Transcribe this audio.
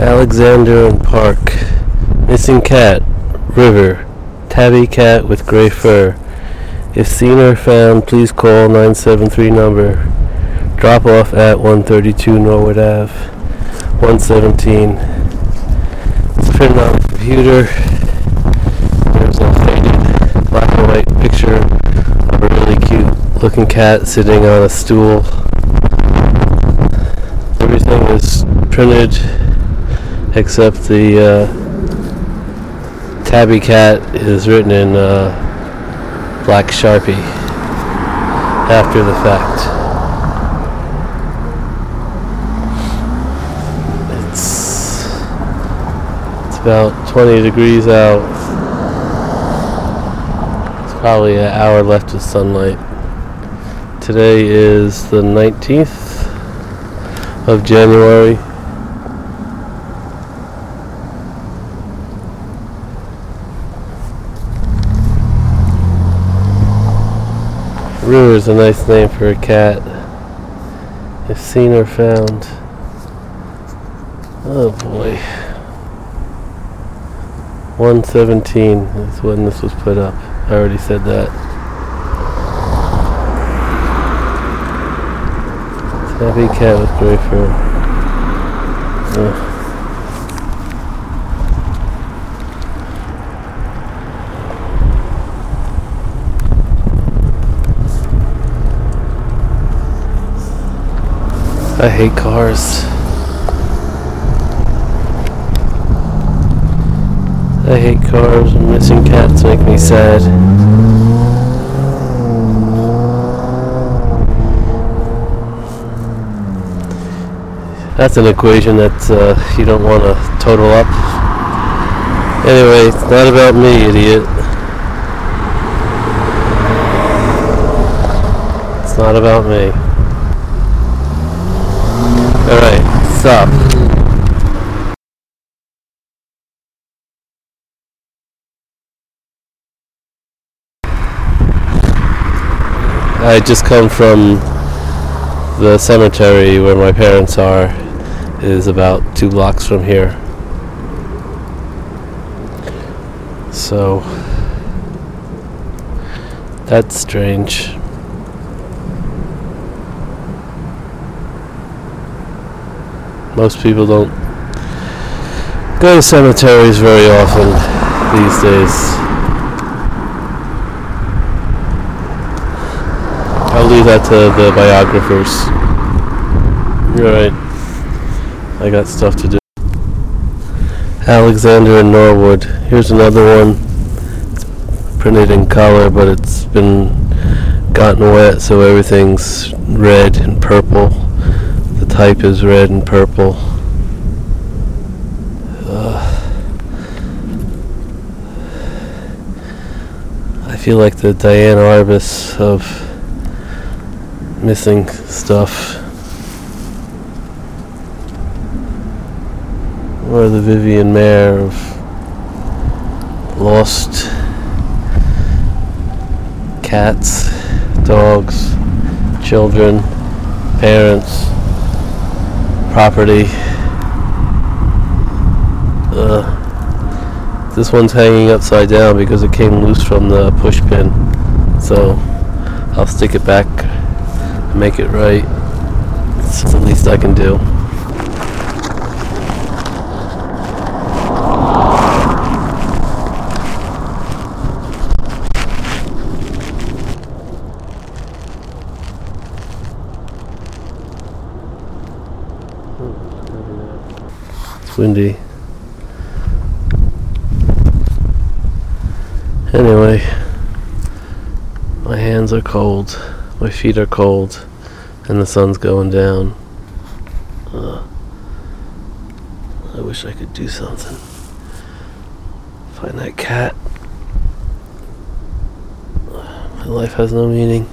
Alexander and Park. Missing cat. River. Tabby cat with gray fur. If seen or found, please call 973 number. Drop off at 132 Norwood Ave. 117. It's printed on the computer. There's a faded black and white picture of a really cute looking cat sitting on a stool. Everything is printed except the uh, tabby cat is written in uh, black sharpie after the fact. It's it's about 20 degrees out. It's probably an hour left of sunlight. Today is the 19th of January. Rue is a nice name for a cat. If seen or found. Oh boy. 117 is when this was put up. I already said that. Tabby cat with gray fur. Ugh. I hate cars. I hate cars and missing cats make me sad. That's an equation that uh, you don't want to total up. Anyway, it's not about me, idiot. It's not about me. Stop. I just come from the cemetery where my parents are is about two blocks from here. So that's strange. Most people don't go to cemeteries very often these days. I'll leave that to the biographers. You're right. I got stuff to do. Alexander and Norwood. Here's another one. It's printed in color, but it's been gotten wet, so everything's red and purple. Type is red and purple. I feel like the Diane Arbus of missing stuff. Or the Vivian Maier of lost cats, dogs, children, parents, property. Uh, this one's hanging upside down because it came loose from the push pin. So I'll stick it back and make it right. It's the least I can do. Windy. Anyway, my hands are cold, my feet are cold, and the sun's going down. Ugh. I wish I could do something. Find that cat. My life has no meaning.